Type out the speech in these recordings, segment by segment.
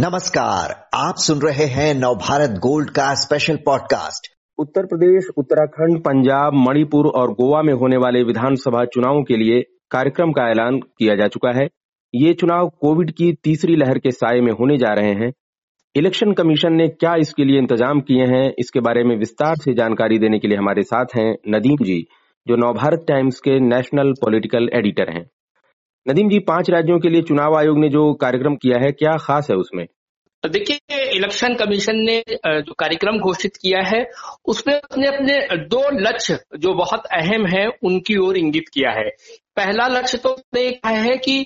नमस्कार, आप सुन रहे हैं नवभारत गोल्ड का स्पेशल पॉडकास्ट उत्तर प्रदेश, उत्तराखंड, पंजाब, मणिपुर और गोवा में होने वाले विधानसभा चुनावों के लिए कार्यक्रम का ऐलान किया जा चुका है। ये चुनाव कोविड की तीसरी लहर के साय में होने जा रहे हैं। इलेक्शन कमीशन ने क्या इसके लिए इंतज़ाम किए हैं, इसके बारे में विस्तार से जानकारी देने के लिए हमारे साथ हैं नदीम जी, जो नवभारत टाइम्स के नेशनल पॉलिटिकल एडिटर हैं। नदीम जी, पाँच राज्यों के लिए चुनाव आयोग ने जो कार्यक्रम किया है, क्या खास है उसमें? देखिए, इलेक्शन कमीशन ने जो कार्यक्रम घोषित किया है, उसमें उसने अपने दो लक्ष्य जो बहुत अहम है, उनकी ओर इंगित किया है। पहला लक्ष्य तो उसने कहा है कि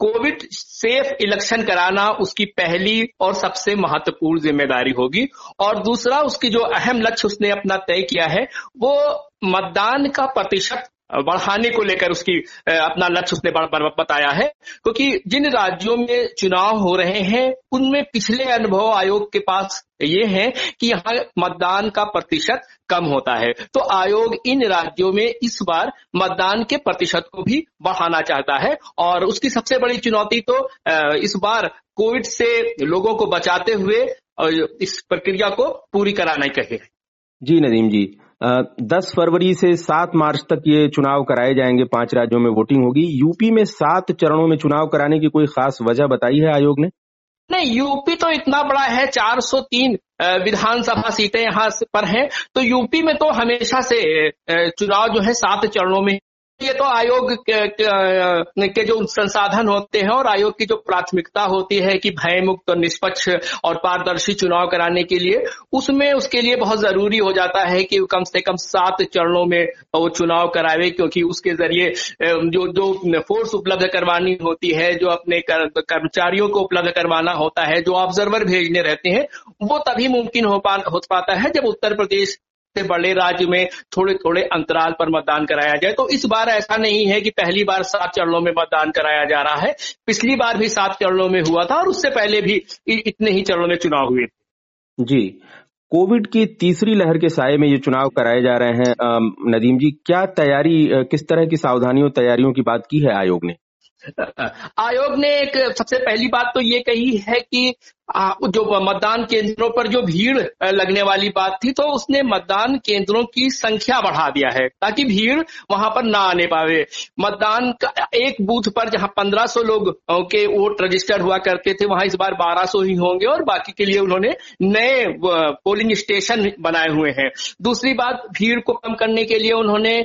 कोविड सेफ़ इलेक्शन कराना उसकी पहली और सबसे महत्वपूर्ण ज़िम्मेदारी होगी, और दूसरा उसकी जो अहम लक्ष्य उसने अपना तय किया है, वो मतदान का प्रतिशत बढ़ाने को लेकर उसकी अपना लक्ष्य उसने बताया है। क्योंकि जिन राज्यों में चुनाव हो रहे हैं, उनमें पिछले अनुभव आयोग के पास ये है कि यहाँ मतदान का प्रतिशत कम होता है। तो आयोग इन राज्यों में इस बार मतदान के प्रतिशत को भी बढ़ाना चाहता है। और उसकी सबसे बड़ी चुनौती तो इस बार कोविड से लोगों को बचाते हुए इस प्रक्रिया को पूरी कराना ही कहे जी नदीम जी दस फरवरी से सात मार्च तक ये चुनाव कराए जाएँगे। पाँच राज्यों में वोटिंग होगी। यूपी में सात चरणों में चुनाव कराने की कोई खास वजह बताई है आयोग ने? नहीं, यूपी तो इतना बड़ा है 403 विधानसभा सीटें यहाँ पर हैं। तो यूपी में तो हमेशा से चुनाव जो है सात चरणों में ये तो आयोग के, के, के जो संसाधन होते हैं और आयोग की जो प्राथमिकता होती है कि भयमुक्त और निष्पक्ष और पारदर्शी चुनाव कराने के लिए उसमें उसके लिए बहुत ज़रूरी हो जाता है कि कम से कम सात चरणों में वो चुनाव करावे क्योंकि उसके ज़रिए जो जो फोर्स उपलब्ध करवानी होती है जो अपने कर, कर्मचारियों को उपलब्ध करवाना होता है जो ऑब्जर्वर भेजने रहते हैं वो तभी मुमकिन हो, पा, हो पाता है जब उत्तर प्रदेश से बड़े राज्य में थोड़े थोड़े अंतराल पर मतदान कराया जाए। तो इस बार ऐसा नहीं है कि पहली बार सात चरणों में मतदान कराया जा रहा है। पिछली बार भी सात चरणों में हुआ था और उससे पहले भी इतने ही चरणों में चुनाव हुए। थे जी। कोविड की तीसरी लहर के साय में ये चुनाव कराए जा रहे हैं। नदीम जी क्या तैयारी किस तरह की सावधानियों तैयारियों की बात की है आयोग ने? आयोग ने एक सबसे पहली बात तो ये कही है कि जो मतदान केंद्रों पर जो भीड़ लगने वाली बात थी तो उसने मतदान केंद्रों की संख्या बढ़ा दिया है, ताकि भीड़ वहाँ पर ना आने पावे। मतदान का एक बूथ पर जहाँ 1500 लोग के वोट रजिस्टर हुआ करते थे, वहाँ इस बार 1200 ही होंगे, और बाकी के लिए उन्होंने नए पोलिंग स्टेशन बनाए हुए हैं। दूसरी बात, भीड़ को कम करने के लिए उन्होंने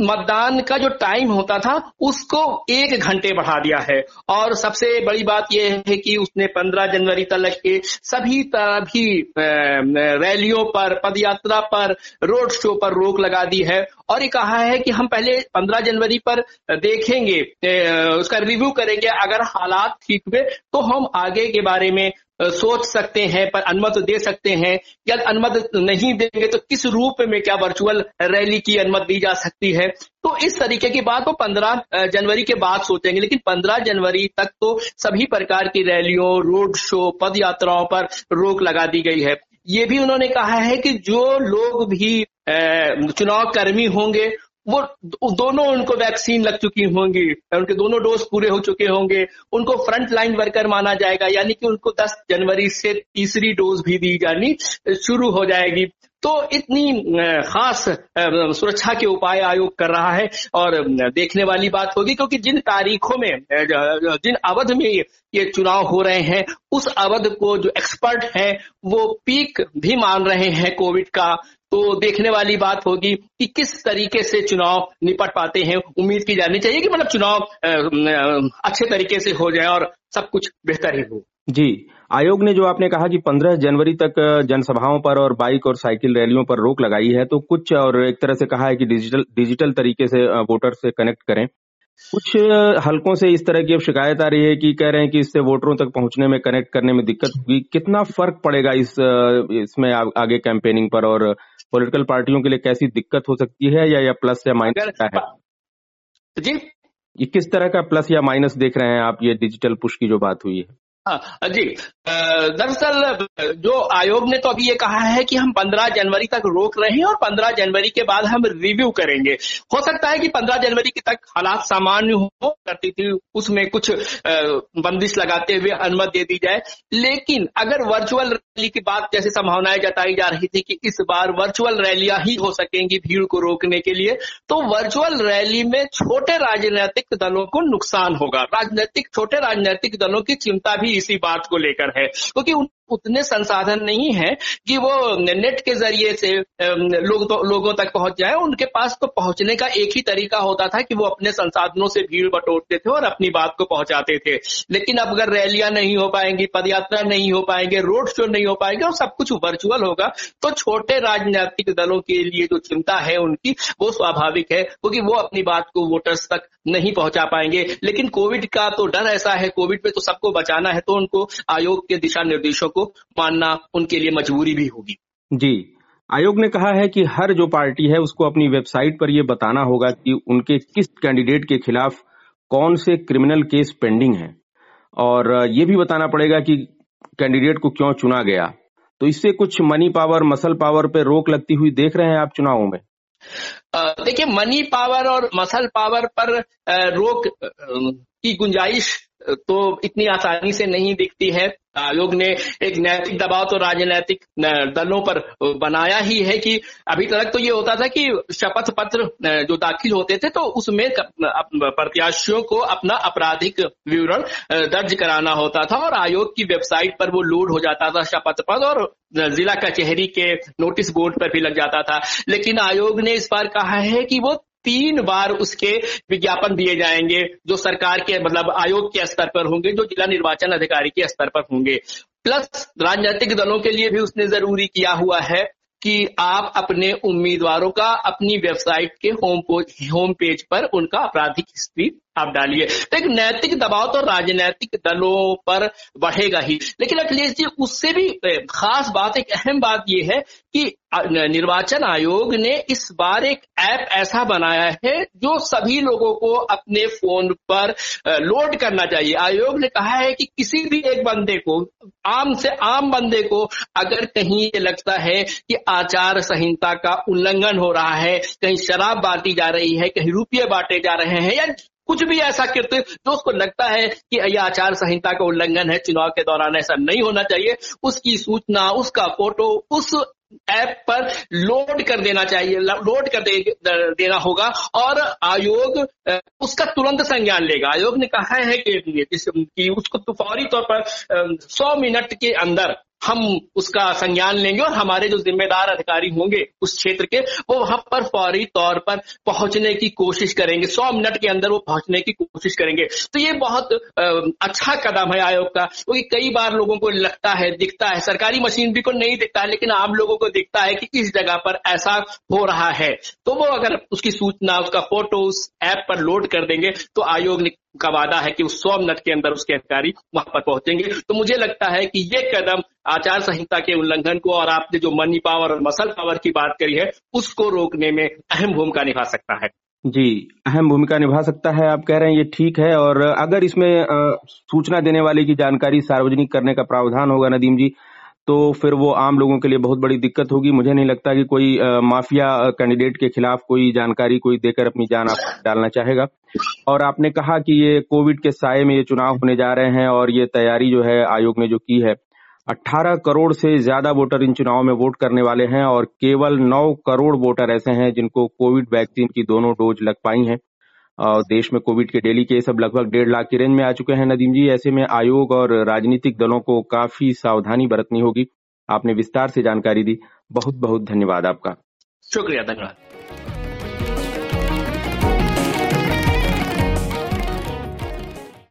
मतदान का जो टाइम होता था, उसको एक घंटे बढ़ा दिया है। और सबसे बड़ी बात यह है कि उसने 15 जनवरी तक के सभी तरह की रैलियों पर, पदयात्रा पर, रोड शो पर रोक लगा दी है और ये कहा है कि हम पहले 15 जनवरी पर देखेंगे उसका रिव्यू करेंगे। अगर हालात ठीक हुए तो हम आगे के बारे में सोच सकते हैं, पर अनुमति दे सकते हैं। या अनुमति नहीं देंगे तो किस रूप में क्या वर्चुअल रैली की अनुमति दी जा सकती है? तो इस तरीके की बात वो पंद्रह जनवरी के बाद सोचेंगे, लेकिन पंद्रह जनवरी तक तो सभी प्रकार की रैलियों रोड शो पद यात्राओं पर रोक लगा दी गई है। ये भी उन्होंने कहा है कि जो लोग भी चुनाव कर्मी होंगे वो दोनों उनको वैक्सीन लग चुकी होंगी, उनके दोनों डोज पूरे हो चुके होंगे, उनको फ्रंट लाइन वर्कर माना जाएगा, यानी कि उनको 10 जनवरी से तीसरी डोज भी दी जानी शुरू हो जाएगी। तो इतनी खास सुरक्षा के उपाय आयोग कर रहा है और देखने वाली बात होगी क्योंकि जिन तारीखों में जिन अवध में ये चुनाव हो रहे हैं, उस अवध को जो एक्सपर्ट हैं, वो पीक भी मान रहे हैं कोविड का। तो देखने वाली बात होगी कि किस तरीके से चुनाव निपट पाते हैं। उम्मीद की जानी चाहिए कि मतलब चुनाव अच्छे तरीके से हो जाए और सब कुछ बेहतर ही हो। जी आयोग ने जो आपने कहा कि 15 जनवरी तक जनसभाओं पर और बाइक और साइकिल रैलियों पर रोक लगाई है तो कुछ और एक तरह से कहा है कि डिजिटल डिजिटल तरीके से वोटर से कनेक्ट करें। कुछ हलकों से इस तरह की अब शिकायत आ रही है कि कह रहे हैं कि इससे वोटरों तक पहुँचने में कनेक्ट करने में दिक्कत होगी कितना फ़र्क पड़ेगा इस इसमें आगे कैंपेनिंग पर और पॉलिटिकल पार्टियों के लिए कैसी दिक्कत हो सकती है या या प्लस या माइनस क्या है? जी। ये किस तरह का प्लस या माइनस देख रहे हैं आप ये डिजिटल पुश की जो बात हुई हाँ? जी। दरअसल, जो आयोग ने तो अभी ये कहा है कि हम 15 जनवरी तक रोक रहे हैं और 15 जनवरी के बाद हम रिव्यू करेंगे। हो सकता है कि 15 जनवरी के तक हालात सामान्य हो, करती थी उसमें कुछ बंदिश लगाते हुए अनुमति दे दी जाए। लेकिन अगर वर्चुअल रैली की बात जैसे संभावनाएँ जताई जा रही थी कि इस बार वर्चुअल रैलियाँ ही हो सकेंगी भीड़ को रोकने के लिए तो वर्चुअल रैली में छोटे राजनीतिक दलों को नुकसान होगा। राजनीतिक, छोटे राजनीतिक दलों की चिंता भी इसी बात को लेकर है। क्योंकि उतने संसाधन नहीं है कि वो नेट के ज़रिए से लोग तो, लोगों तक पहुँच जाए। उनके पास तो पहुँचने का एक ही तरीका होता था कि वो अपने संसाधनों से भीड़ बटोरते थे और अपनी बात को पहुंचाते थे। लेकिन अब अगर रैलियाँ नहीं हो पाएँगी पदयात्रा नहीं हो पाएँगे रोड शो नहीं हो पाएँगे और सब कुछ वर्चुअल होगा तो छोटे राजनीतिक दलों के लिए जो चिंता है उनकी वो स्वाभाविक है क्योंकि वो अपनी बात को वोटर्स तक नहीं पहुँचा पाएँगे। लेकिन कोविड का तो डर ऐसा है कोविड में तो सबको बचाना है तो उनको आयोग के दिशा निर्देशों को मानना उनके लिए मजबूरी भी होगी। जी आयोग ने कहा है कि हर जो पार्टी है उसको अपनी वेबसाइट पर यह बताना होगा कि उनके किस कैंडिडेट के खिलाफ कौन से क्रिमिनल केस पेंडिंग है। और ये भी बताना पड़ेगा कि कैंडिडेट को क्यों चुना गया। तो इससे कुछ मनी पावर मसल पावर पे रोक लगती हुई देख रहे हैं आप चुनावों में। देखिए मनी पावर और मसल पावर पर रोक की गुंजाइश तो इतनी आसानी से नहीं दिखती है। आयोग ने एक नैतिक दबाव तो राजनैतिक दलों पर बनाया ही है कि अभी तक तो ये होता था कि शपथ पत्र जो दाखिल होते थे तो उसमें प्रत्याशियों को अपना आपराधिक विवरण दर्ज कराना होता था और आयोग की वेबसाइट पर वो लोड हो जाता था शपथ पत्र और जिला कचहरी के नोटिस बोर्ड पर भी लग जाता था। लेकिन आयोग ने इस बार कहा है कि वो तीन बार उसके विज्ञापन दिए जाएँगे, जो सरकार के मतलब आयोग के स्तर पर होंगे, जो जिला निर्वाचन अधिकारी के स्तर पर होंगे। प्लस राजनीतिक दलों के लिए भी उसने ज़रूरी किया हुआ है कि आप अपने उम्मीदवारों का अपनी वेबसाइट के होम होम पेज पर उनका आपराधिक हिस्ट्री आप डालिए। तो एक नैतिक दबाव तो राजनैतिक दलों पर बढ़ेगा ही। लेकिन अखिलेश जी, उससे भी खास बात, एक अहम बात यह है कि निर्वाचन आयोग ने इस बार एक ऐप ऐसा बनाया है जो सभी लोगों को अपने फ़ोन पर लोड करना चाहिए। आयोग ने कहा है कि किसी भी एक बंदे को, आम से आम बंदे को, अगर कहीं ये लगता है कि आचार संहिता का उल्लंघन हो रहा है, कहीं शराब बांटी जा रही है, कहीं रुपये बांटे जा रहे हैं, या कुछ भी ऐसा कृत्य जो उसको लगता है कि यह आचार संहिता का उल्लंघन है चुनाव के दौरान ऐसा नहीं होना चाहिए। उसकी सूचना उसका फ़ोटो उस ऐप पर लोड कर देना चाहिए लोड कर दे, देना होगा और आयोग उसका तुरंत संज्ञान लेगा। आयोग ने कहा है कि, कि उसको तो फौरी तौर पर 100 मिनट के अंदर हम उसका संज्ञान लेंगे और हमारे जो जिम्मेदार अधिकारी होंगे उस क्षेत्र के, वो वहाँ पर फौरी तौर पर पहुँचने की कोशिश करेंगे। सौ मिनट के अंदर वो पहुँचने की कोशिश करेंगे। तो ये बहुत अच्छा कदम है आयोग का, क्योंकि कई बार लोगों को लगता है, दिखता है, सरकारी मशीनरी को नहीं दिखता है, लेकिन आम लोगों को दिखता है कि इस जगह पर ऐसा हो रहा है। तो वो अगर उसकी सूचना, उसका फ़ोटो उस ऐप पर लोड कर देंगे तो आयोग का वादा है कि उस सौ मिनट के अंदर उसके अधिकारी वहाँ पर पहुँचेंगे। तो मुझे लगता है कि ये कदम आचार संहिता के उल्लंघन को और आपने जो मनी पावर और मसल पावर की बात करी है, उसको रोकने में अहम भूमिका निभा सकता है। जी, अहम भूमिका निभा सकता है, आप कह रहे हैं ये ठीक है और अगर इसमें सूचना देने वाले की जानकारी सार्वजनिक करने का प्रावधान होगा, नदीम जी तो फिर वो आम लोगों के लिए बहुत बड़ी दिक्कत होगी। मुझे नहीं लगता कि कोई आ, माफिया कैंडिडेट के खिलाफ कोई जानकारी कोई देकर अपनी जान आप डालना चाहेगा। और आपने कहा कि ये कोविड के साय में ये चुनाव होने जा रहे हैं और ये तैयारी जो है आयोग ने जो की है 18 करोड़ से ज़्यादा वोटर इन चुनाव में वोट करने वाले हैं और केवल 9 करोड़ वोटर ऐसे हैं जिनको कोविड वैक्सीन की दोनों डोज लग पाई हैं। देश में कोविड के डेली केस अब लगभग डेढ़ लाख की रेंज में आ चुके हैं। नदीम जी, ऐसे में आयोग और राजनीतिक दलों को काफ़ी सावधानी बरतनी होगी। आपने विस्तार से जानकारी दी। बहुत बहुत धन्यवाद आपका। शुक्रिया, धन्यवाद।